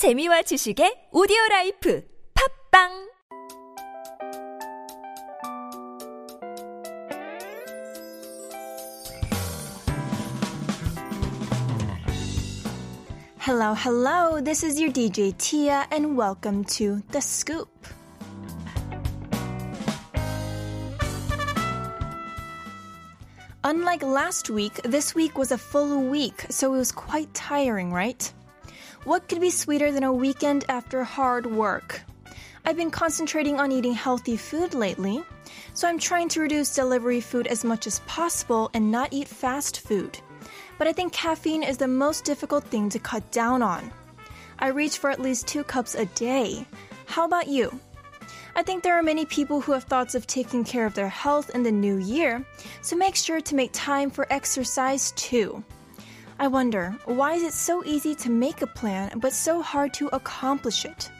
재미와 지식의 오디오 라이프 팝빵 Hello, hello. This is your DJ Tia, and welcome to The Scoop. Unlike last week, this week was a full week, so it was quite tiring, right? What could be sweeter than a weekend after hard work? I've been concentrating on eating healthy food lately, so I'm trying to reduce delivery food as much as possible and not eat fast food. But I think caffeine is the most difficult thing to cut down on. I reach for at least two cups a day. How about you? I think there are many people who have thoughts of taking care of their health in the new year, so make sure to make time for exercise too. I wonder, why is it so easy to make a plan but so hard to accomplish it?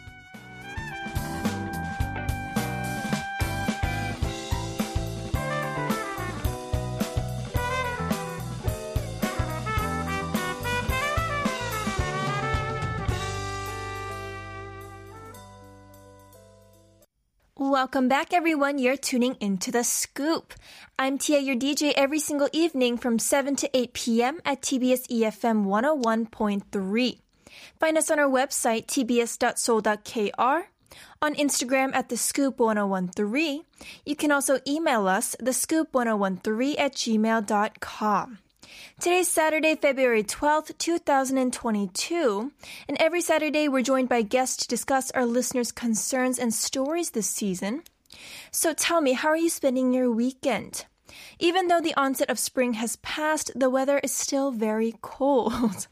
Welcome back, everyone. You're tuning into The Scoop. I'm Tia, your DJ, every single evening from 7 to 8 p.m. at TBS EFM 101.3. Find us on our website, tbs.seoul.kr, on Instagram at The Scoop 1013. You can also email us, thescoop1013 at gmail.com. Today's Saturday, February 12th, 2022. And every Saturday, we're joined by guests to discuss our listeners' concerns and stories this season. So tell me, how are you spending your weekend? Even though the onset of spring has passed, the weather is still very cold.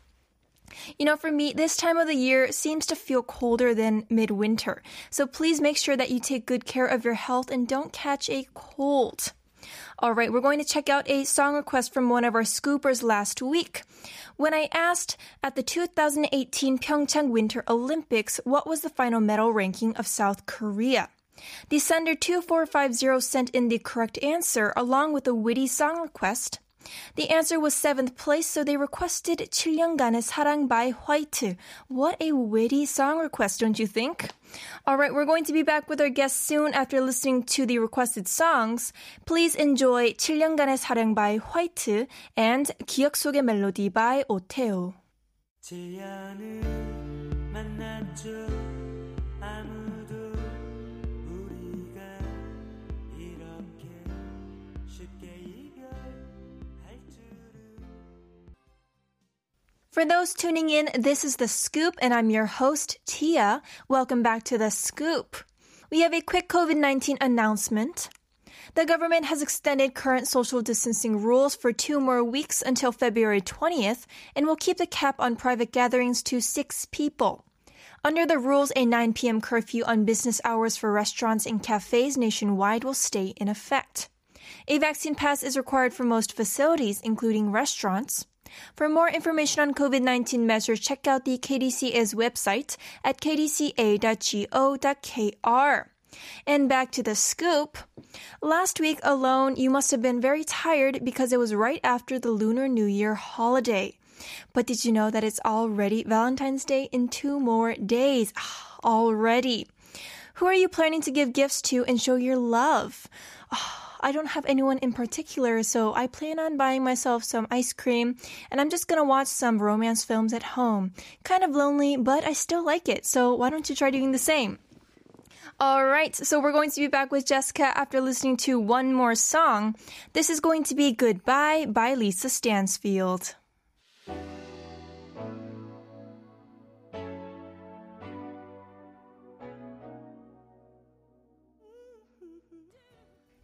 You know, for me, this time of the year seems to feel colder than midwinter. So please make sure that you take good care of your health and don't catch a cold. All right, we're going to check out a song request from one of our scoopers last week. When I asked at the 2018 Pyeongchang Winter Olympics what was the final medal ranking of South Korea, the sender 2450 sent in the correct answer along with a witty song request. The answer was seventh place, so they requested 7년간의 사랑 by White. What a witty song request, don't you think? Alright, we're going to be back with our guests soon after listening to the requested songs. Please enjoy 7년간의 사랑 by White and 기억 속의 멜로디 by 오테오. For those tuning in, this is The Scoop, and I'm your host, Tia. Welcome back to The Scoop. We have a quick COVID 19 announcement. The government has extended current social distancing rules for two more weeks until February 20th and will keep the cap on private gatherings to six people. Under the rules, a 9 p.m. curfew on business hours for restaurants and cafes nationwide will stay in effect. A vaccine pass is required for most facilities, including restaurants. For more information on COVID 19 measures, check out the KDCA's website at kdca.go.kr. And back to the scoop. Last week alone, you must have been very tired because it was right after the Lunar New Year holiday. But did you know that it's already Valentine's Day in two more days? already. Who are you planning to give gifts to and show your love? I don't have anyone in particular, so I plan on buying myself some ice cream and I'm just gonna watch some romance films at home. Kind of lonely, but I still like it, so why don't you try doing the same? All right, so we're going to be back with Jessica after listening to one more song. This is going to be Goodbye by Lisa Stansfield.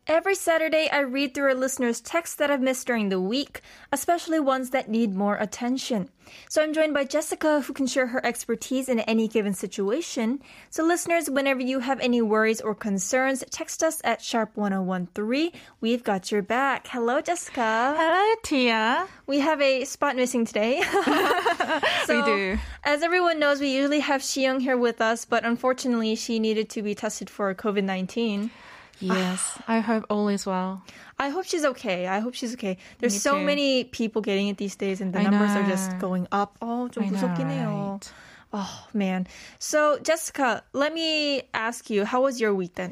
Every Saturday, I read through our listeners' texts that I've missed during the week, especially ones that need more attention. So I'm joined by Jessica, who can share her expertise in any given situation. So, listeners, whenever you have any worries or concerns, text us at sharp1013. We've got your back. Hello, Jessica. Hello, Tia. We have a spot missing today. so, we do. As everyone knows, we usually have Xiyoung here with us, but unfortunately, she needed to be tested for COVID 19. Yes, I hope all is well. I hope she's okay. I hope she's okay. There's Me so too. many people getting it these days, and the I numbers are know. just going up. Oh, 좀 I know, 무섭긴 해요. right. Oh man. So Jessica, let me ask you, how was your week then?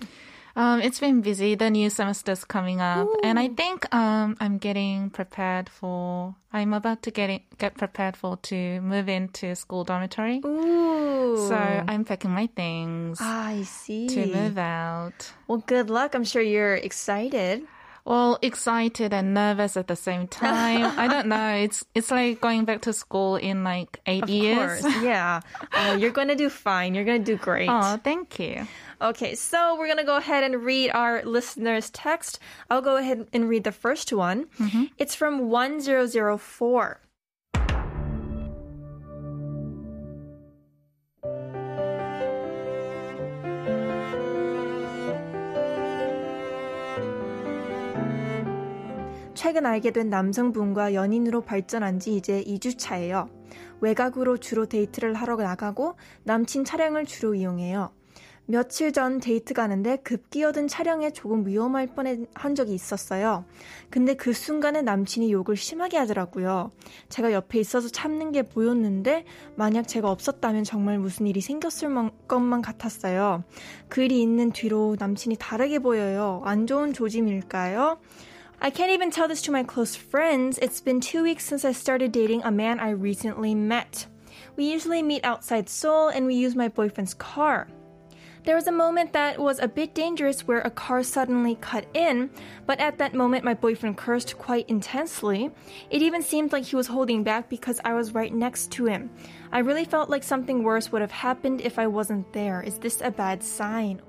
Um, it's been busy. The new semester's coming up, and I think um, I'm getting prepared for. I'm about to get in, get prepared for to move into school dormitory. Ooh. So I'm packing my things Ah, I see. to move out. Well, good luck. I'm sure you're excited. Well, excited and nervous at the same time. I don't know. It's it's like going back to school in like eight Of years. course. Yeah. Oh, you're going to do fine. You're going to do great. Oh, thank you. Okay, so we're going to go ahead and read our listener's text. I'll go ahead and read the first one. Mm-hmm. It's from 1004. 최근 알게 된 남성분과 연인으로 발전한 지 이제 2주 차예요. 외곽으로 주로 데이트를 하러 나가고 남친 차량을 주로 이용해요. 며칠 전 데이트 가는데 급기어든 차량에 조금 위험할 뻔한 적이 있었어요. 근데 그 순간에 남친이 욕을 심하게 하더라고요. 제가 옆에 있어서 참는 게 보였는데 만약 제가 없었다면 정말 무슨 일이 생겼을 만- 것만 같았어요. 그 일이 있는 뒤로 남친이 다르게 보여요. 안 좋은 조짐일까요? I can't even tell this to my close friends. It's been two weeks since I started dating a man I recently met. We usually meet outside Seoul and we use my boyfriend's car. There was a moment that was a bit dangerous where a car suddenly cut in, but at that moment my boyfriend cursed quite intensely. It even seemed like he was holding back because I was right next to him. I really felt like something worse would have happened if I wasn't there. Is this a bad sign?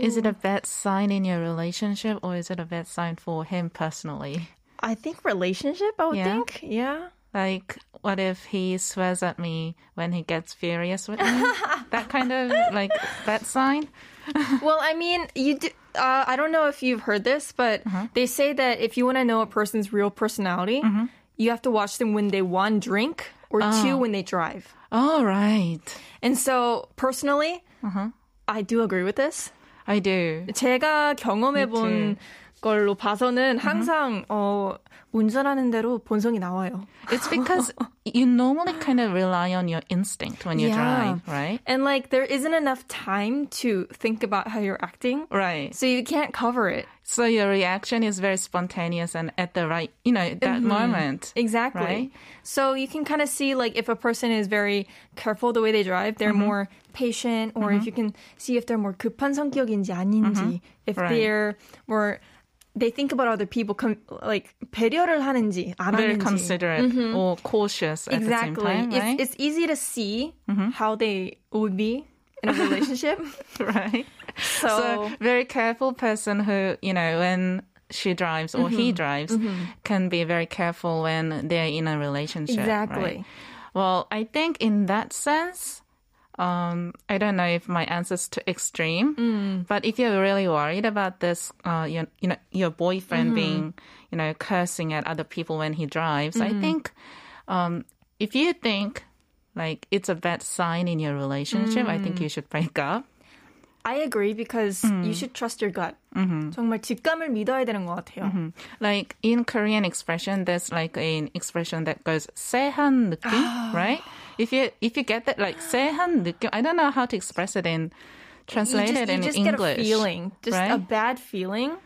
Is it a bad sign in your relationship or is it a bad sign for him personally? I think relationship, I would Yeah. think. Yeah. Like, what if he swears at me when he gets furious with me? that kind of like bad sign? well, I mean, you do, uh, I don't know if you've heard this, but uh-huh. they say that if you want to know a person's real personality, mm-hmm. you have to watch them when they one drink or oh. two when they drive. All right. And so, personally, uh-huh. I do agree with this. 아이들. 제가 경험해 본 걸로 봐서는 항상 어, 운전하는 대로 본성이 나와요. It's because you normally kind of rely on your instinct when you Yeah. drive, right? And like, there isn't enough time to think about how you're acting. Right. So you can't cover it. So your reaction is very spontaneous and at the right, you know, that moment. Exactly. Right? So you can kind of see like if a person is very careful the way they drive, they're Mm-hmm. more patient, or if you can see if they're more 급한 성격인지 아닌지, if Mm-hmm. Right. they're more they think about other people, com- like 배려를 하는지 안 Very 하는지. considerate or cautious at Exactly. the same time, right? Mm-hmm. It's, it's easy to see how they would be in a relationship. right. so, So very careful person who, you know, when she drives or Mm-hmm. he drives can be very careful when they're in a relationship. Exactly. right? Well, I think in that sense, um, I don't know if my answer's too extreme, Mm. but if you're really worried about this, uh, your, you know, your boyfriend Mm-hmm. being, you know, cursing at other people when he drives, I Mm-hmm. think, um, if you think like it's a bad sign in your relationship, I Mm. think you should break up. I agree because Mm. you should trust your gut. Mm-hmm. 정말 직감을 믿어야 되는 것 같아요. Like in Korean expression, there's like an expression that goes "세한 느낌," right? If you if you get that like "세한 느낌," I don't know how to express it in you translated just, you in just English. get a feeling, just right? a bad feeling,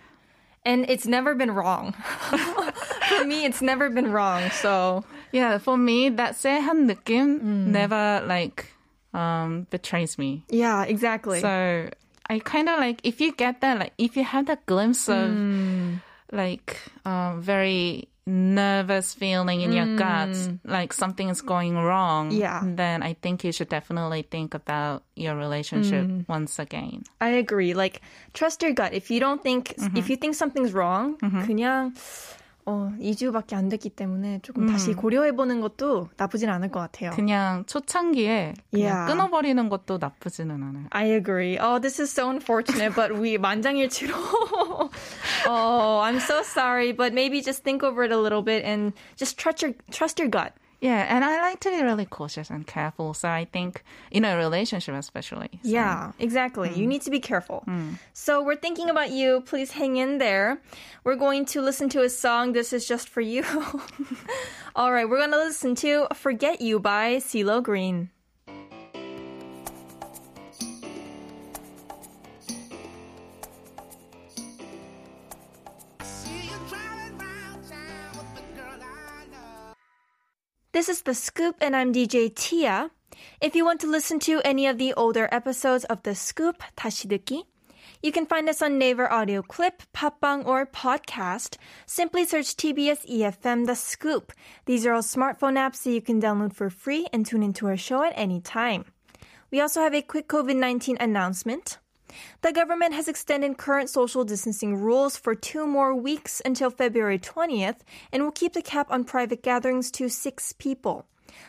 and it's never been wrong. For me, it's never been wrong. So yeah, for me, that "세한 느낌" Mm. never like um betrays me. yeah, exactly. So I kind of like if you get that, like if you have that glimpse of Mm. like um, very nervous feeling in your guts, like something is going wrong, Mm. Yeah. then I think you should definitely think about your relationship Mm. once again. I agree. Like trust your gut. If you don't think, Mm-hmm. if you think something's wrong, 그냥 어 2주밖에 안 됐기 때문에 조금 다시 고려해 보는 것도 나쁘진 않을 것 같아요. 그냥 초창기에 그냥 Yeah. 끊어버리는 것도 나쁘지는 않아요. I agree. Oh, this is so unfortunate, but we 만장일치로. oh, I'm so sorry, but maybe just think over it a little bit and just trust your trust your gut. Yeah, and I like to be really cautious and careful. So I think in a relationship, especially. So. Yeah, exactly. You mm. need to be careful. Mm. So we're thinking about you. Please hang in there. We're going to listen to a song. This is just for you. All right, we're going to listen to Forget You by CeeLo Green. This is The Scoop, and I'm DJ Tia. If you want to listen to any of the older episodes of The Scoop, 다시 듣기, you can find us on Naver Audio Clip, Papang, or Podcast. Simply search TBS EFM The Scoop. These are all smartphone apps that you can download for free and tune into our show at any time. We also have a quick COVID 19 announcement. The government has extended current social distancing rules for two more weeks until February 20th and will keep the cap on private gatherings to six people.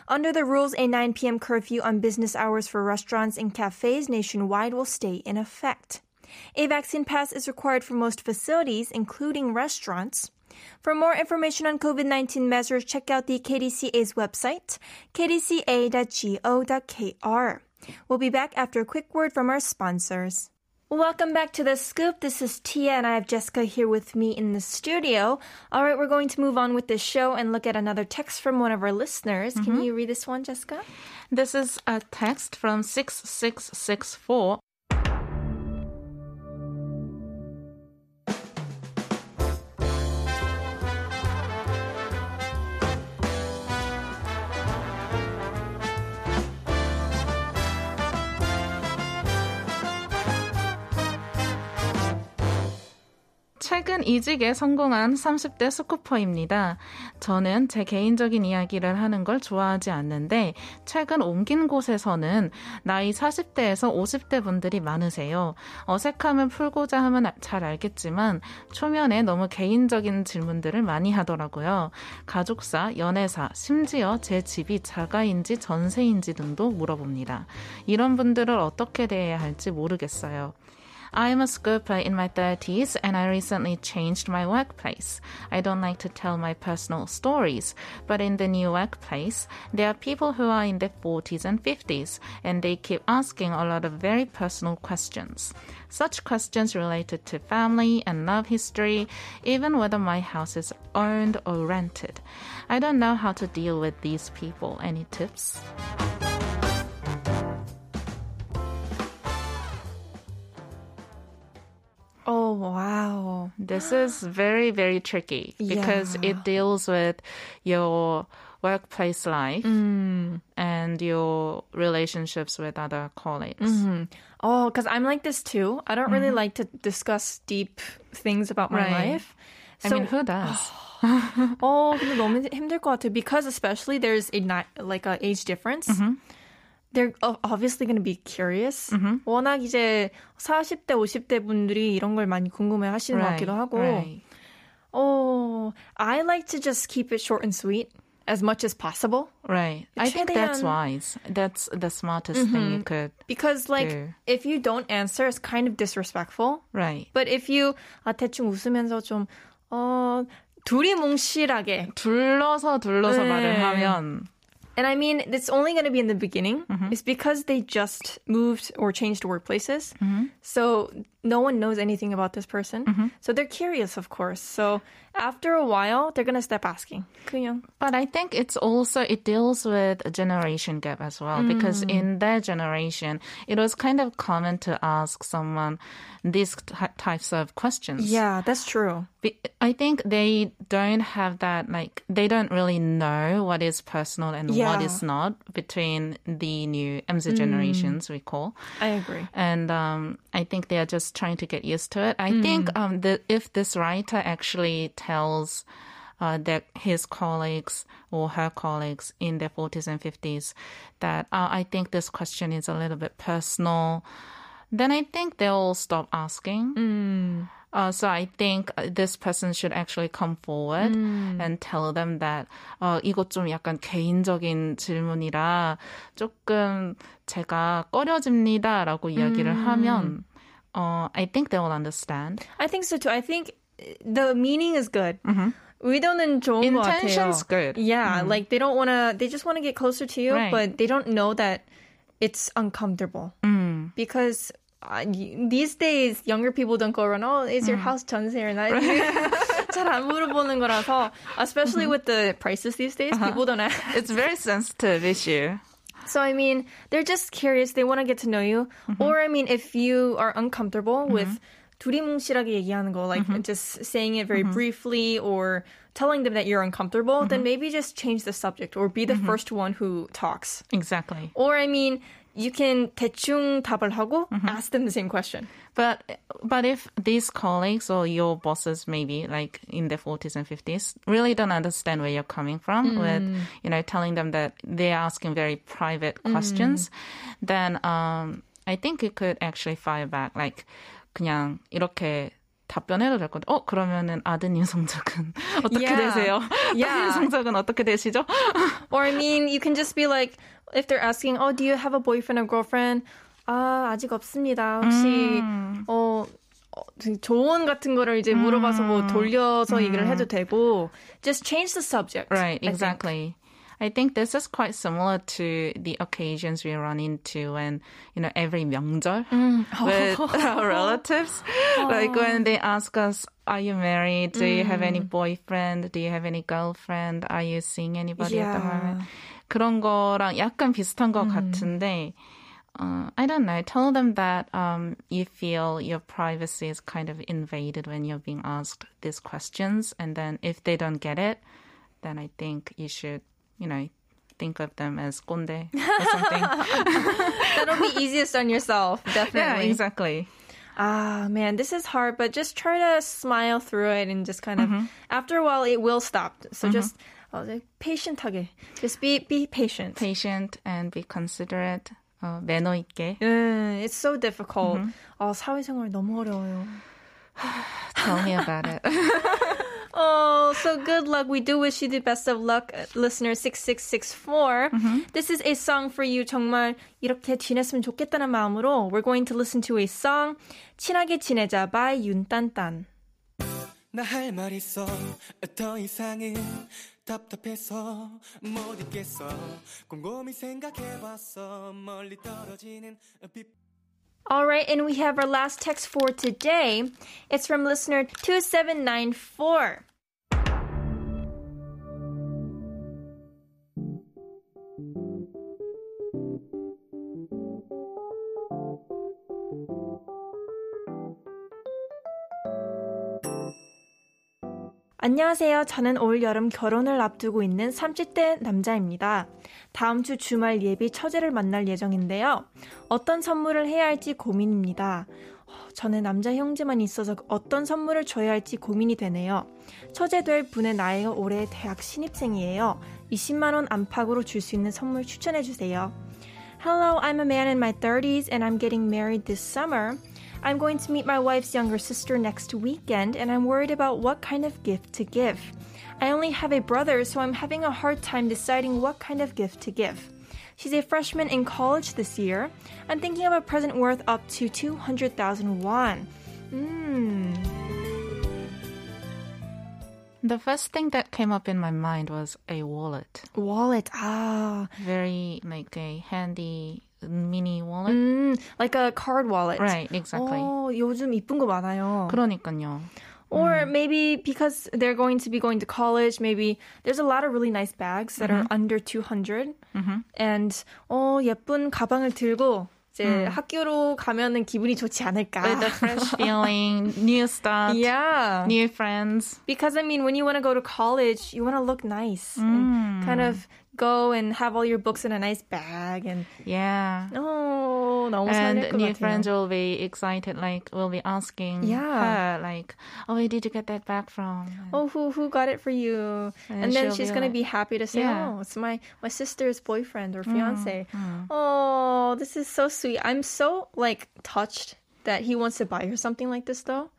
Under the rules, a 9 p.m. curfew on business hours for restaurants and cafes nationwide will stay in effect. A vaccine pass is required for most facilities, including restaurants. For more information on COVID 19 measures, check out the KDCA's website, kdca.go.kr. We'll be back after a quick word from our sponsors. Welcome back to the scoop. This is Tia, and I have Jessica here with me in the studio. All right, we're going to move on with the show and look at another text from one of our listeners. Can mm-hmm. you read this one, Jessica? This is a text from 6664. 최근 이직에 성공한 30대 스쿠퍼입니다. 저는 제 개인적인 이야기를 하는 걸 좋아하지 않는데 최근 옮긴 곳에서는 나이 40대에서 50대 분들이 많으세요. 어색함을 풀고자 하면 잘 알겠지만 초면에 너무 개인적인 질문들을 많이 하더라고요. 가족사, 연애사, 심지어 제 집이 자가인지 전세인지 등도 물어봅니다. 이런 분들을 어떻게 대해야 할지 모르겠어요. I'm a scooper in my 30s and I recently changed my workplace. I don't like to tell my personal stories, but in the new workplace, there are people who are in their 40s and 50s and they keep asking a lot of very personal questions. Such questions related to family and love history, even whether my house is owned or rented. I don't know how to deal with these people. Any tips? wow. This is very, very tricky because Yeah. it deals with your workplace life and your relationships with other colleagues. Oh, because I'm like this too. I don't really like to discuss deep things about my Right. life. I mean, who does? oh, 근데 너무 힘들 것 같아. Because especially there's a ni- like a age difference. They're obviously going to be curious. 워낙 이제 40대, 50대 분들이 이런 걸 많이 궁금해 하시는 것 같기도 하고. right. Oh, I like to just keep it short and sweet as much as possible. Right. I think that's wise. That's the smartest thing you could. Because like 네. if you don't answer, it's kind of disrespectful. Right. But if you 아 대충 웃으면서 좀 어, 둘이 몽실하게 둘러서 둘러서 네. 말을 하면 And I mean, it's only going to be in the beginning. Mm-hmm. It's because they just moved or changed workplaces. Mm-hmm. So no one knows anything about this person. Mm-hmm. So they're curious, of course. So after a while, they're going to stop asking. 그냥. But I think it's also it deals with a generation gap as well because mm. in their generation it was kind of common to ask someone these ty- types of questions. Yeah, that's true. I think they don't have that like they don't really know what is personal and what Yeah. is not between the new MZ generations we call. I agree. and um, I think they are just trying to get used to it. I think um, that if this writer actually tells uh, that his colleagues or her colleagues in their 40s and 50s that uh, I think this question is a little bit personal, then I think they'll stop asking. Uh, so I think uh, this person should actually come forward and tell them that 어, 이것 좀 약간 개인적인 질문이라 조금 제가 꺼려집니다라고 이야기를 하면 어, I think they will understand. I think so too. I think the meaning is good. 의도는 좋은 것 같아요. Intention's good. Yeah, like they don't want to. They just want to get closer to you, Right. but they don't know that it's uncomfortable Mm. because. Uh, y- these days, younger people don't go around. Oh, is your house 전세 or not? 잘안 물어보는 거라서, especially with the prices these days, people don't ask. It's a very sensitive issue. So I mean, they're just curious. They want to get to know you. Or I mean, if you are uncomfortable with 두리뭉실하게 얘기하는 거, like just saying it very briefly or telling them that you're uncomfortable, then maybe just change the subject or be the first one who talks. Exactly. Or I mean, you can 대충 답을 하고 ask them the same question. But but if these colleagues or your bosses maybe like in their 40s and 50s really don't understand where you're coming from with you know telling them that they're asking very private questions then um I think you could actually fire back like 그냥 이렇게 답변해도 될 건데 어 그러면은 아드님 성적은 어떻게 Yeah. 되세요? Yeah. 딸 성적은 어떻게 되시죠? Or I mean, you can just be like, if they're asking, oh, do you have a boyfriend or girlfriend? 아, 아직 없습니다. 혹시, 어, 어, 조언 같은 거를 이제 물어봐서 뭐 돌려서 얘기를 해도 되고, just change the subject. Right, exactly. I think this is quite similar to the occasions we run into when, you know, every 명절 with our relatives. Like when they ask us, are you married? Do you have any boyfriend? Do you have any girlfriend? Are you seeing anybody at the Yeah. moment? 그런 거랑 약간 비슷한 것 같은데, uh, I don't know. Tell them that um, you feel your privacy is kind of invaded when you're being asked these questions, and then if they don't get it, then I think you should, you know, think of them as 꼰대 or something. That'll be easiest on yourself, yeah, definitely. exactly. Ah, man, this is hard, but just try to smile through it and just kind of, Mm-hmm. after a while, it will stop. So just, 어, patient하게. Just be, be patient. Patient and be considerate. 어, 매너 있게. 음, it's so difficult. Mm-hmm. 아, 사회생활 너무 어려워요. Tell me about it. Oh, so good luck. We do wish you the best of luck, uh, listener 6664. This is a song for you. 정말 이렇게 지냈으면 좋겠다는 마음으로 we're going to listen to a song. 친하게 지내자 by 윤딴딴. 나 할 말 있어 더 이상은 답답해서 못 있겠어 곰곰이 생각해봤어 멀리 떨어지는 빛 All right, and we have our last text for today. It's from listener 2794. 안녕하세요. 저는 올 여름 결혼을 앞두고 있는 30대 남자입니다. 다음 주 주말 예비 처제를 만날 예정인데요. 어떤 선물을 해야 할지 고민입니다. 어, 저는 남자 형제만 있어서 어떤 선물을 줘야 할지 고민이 되네요. 처제 될 분의 나이가 올해 대학 신입생이에요. 20만원 안팎으로 줄 수 있는 선물 추천해 주세요. Hello, I'm a man in my 30s and I'm getting married this summer. I'm going to meet my wife's younger sister next weekend and I'm worried about what kind of gift to give. I only have a brother, so I'm having a hard time deciding what kind of gift to give. She's a freshman in college this year. I'm thinking of a present worth up to 200,000 won. Hmm. The first thing that came up in my mind was a wallet. Wallet. Ah. Very like a handy mini wallet. Mm, like a card wallet. Right, exactly. 어, 요즘 이쁜 거 많아요. 그러니까요. Or maybe because they're going to be going to college, maybe there's a lot of really nice bags that are under 200. And 어, 예쁜 가방을 들고 이제 학교로 가면은 기분이 좋지 않을까. With a fresh feeling, new start, yeah. new friends. Because I mean, when you want to go to college, you want to look nice and kind of go and have all your books in a nice bag and Yeah. oh, 너무 and 설렐 것 new 같아요. friends will be excited, like will be asking Yeah. her, like, "Oh, where did you get that bag from?" Oh, who who got it for you? And And, then she'll she's be gonna like- be happy to say, Yeah. "Oh, it's my my sister's boyfriend or fiance." Oh, this is so sweet. I'm so like touched that he wants to buy her something like this, though.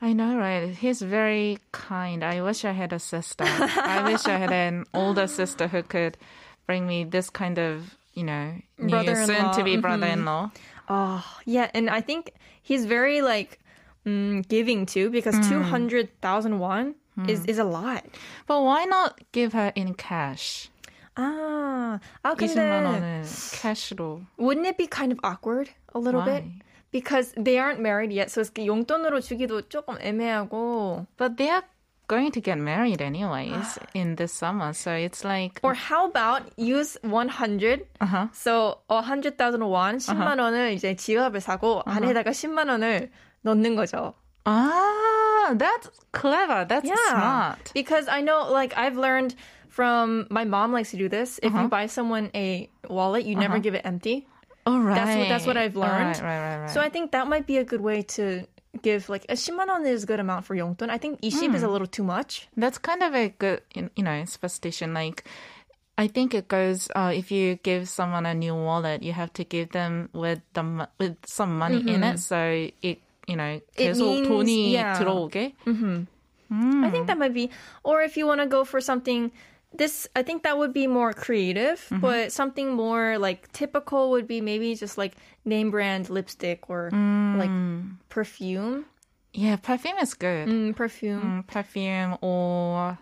I know, right? He's very kind. I wish I had a sister. I wish I had an older sister who could bring me this kind of, you know, new Brother-in-law. soon-to-be Mhm. brother-in-law. Oh, yeah, and I think he's very like mm, giving too because two hundred thousand won is is a lot. But why not give her in cash? 아, 아 20만 근데 원을 캐시로. wouldn't it be kind of awkward a little bit? Why? Because they aren't married yet, so it's 용돈으로 주기도 조금 애매하고. But they are going to get married anyways in this summer, so it's like Or how about use 100? uh-huh. So 100,000 won, 10만 원을 이제 지갑을 사고 안에다가 10만 원을 넣는 거죠. Ah, that's clever. That's smart. Because I know, like, I've learned from my mom likes to do this. If you buy someone a wallet, you never give it empty. All right. That's what that's what I've learned. Right, right, right, right. So I think that might be a good way to give like a 10만 원 is a good amount for 용돈. I think 20 is a little too much. That's kind of a good, you know, superstition. Like, I think it goes. Uh, if you give someone a new wallet, you have to give them with the mo- with some money in it, so it, you know, It 계속 means- 돈이 yeah. 들어오게. I think that might be or if you want to go for something this I think that would be more creative, but something more like typical would be maybe just like name brand lipstick or like perfume. Yeah, perfume is good. Mm, perfume. Mm, perfume or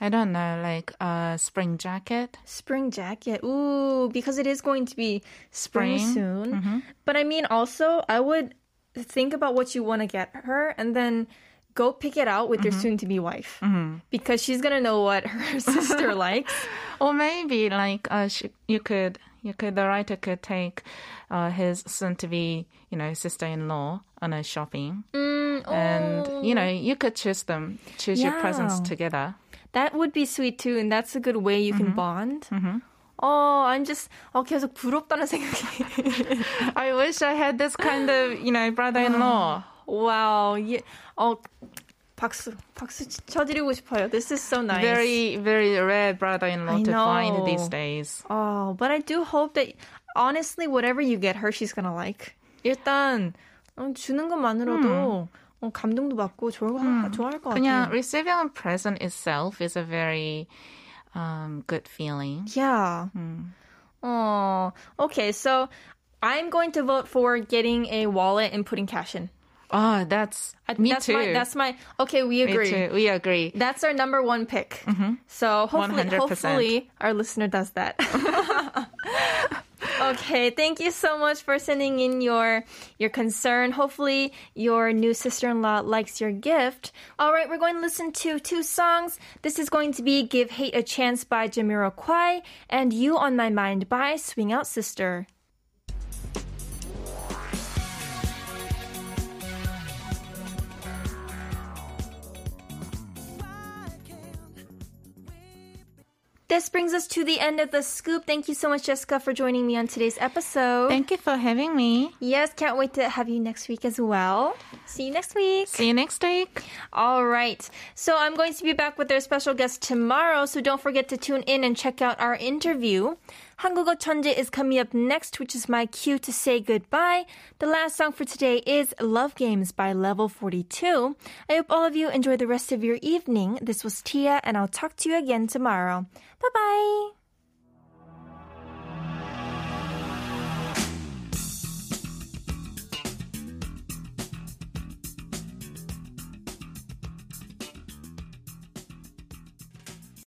I don't know, like a spring jacket. Spring jacket. Ooh, because it is going to be spring, Spring. soon. But I mean, also, I would think about what you want to get her and then go pick it out with your soon to be wife. Because she's going to know what her sister likes. Or maybe like uh, sh- you could, you could, the writer could take uh, his soon-to-be, you know, sister-in-law on a shopping, and you know, you could choose them, choose your presents Yeah. together. That would be sweet too, and that's a good way you can bond. Oh, I'm just, 어, 계속 부럽다는 생각이. I wish I had this kind of, you know, brother-in-law. wow. 예, 어, 박수, 박수 쳐드리고 싶어요. This is so nice. Very, very rare brother-in-law I to find these know. days. Oh, but I do hope that honestly, whatever you get her, she's gonna like. 일단 어, 주는 것만으로도 어, 감동도 받고 좋을, 좋아할 것 그냥 같아요. receiving a present itself is a very um, good feeling. Yeah. Oh, okay. So I'm going to vote for getting a wallet and putting cash in. Oh, that's I- me that's too. My, that's my. Okay, we me agree. too. We agree. That's our number one pick. Mm-hmm. So hopefully, 100%. hopefully our listener does that. okay, thank you so much for sending in your your concern. Hopefully, your new sister-in-law likes your gift. All right, we're going to listen to two songs. This is going to be "Give Hate a Chance" by Jamiroquai and "You on My Mind" by Swing Out Sister. This brings us to the end of the scoop. Thank you so much, Jessica, for joining me on today's episode. Thank you for having me. yes, can't wait to have you next week as well. See you next week. See you next week. All right. So I'm going to be back with our special guest tomorrow, so don't forget to tune in and check out our interview. 한국어 천재 is coming up next, which is my cue to say goodbye. The last song for today is Love Games by Level 42. I hope all of you enjoy the rest of your evening. This was Tia, and I'll talk to you again tomorrow. Bye bye.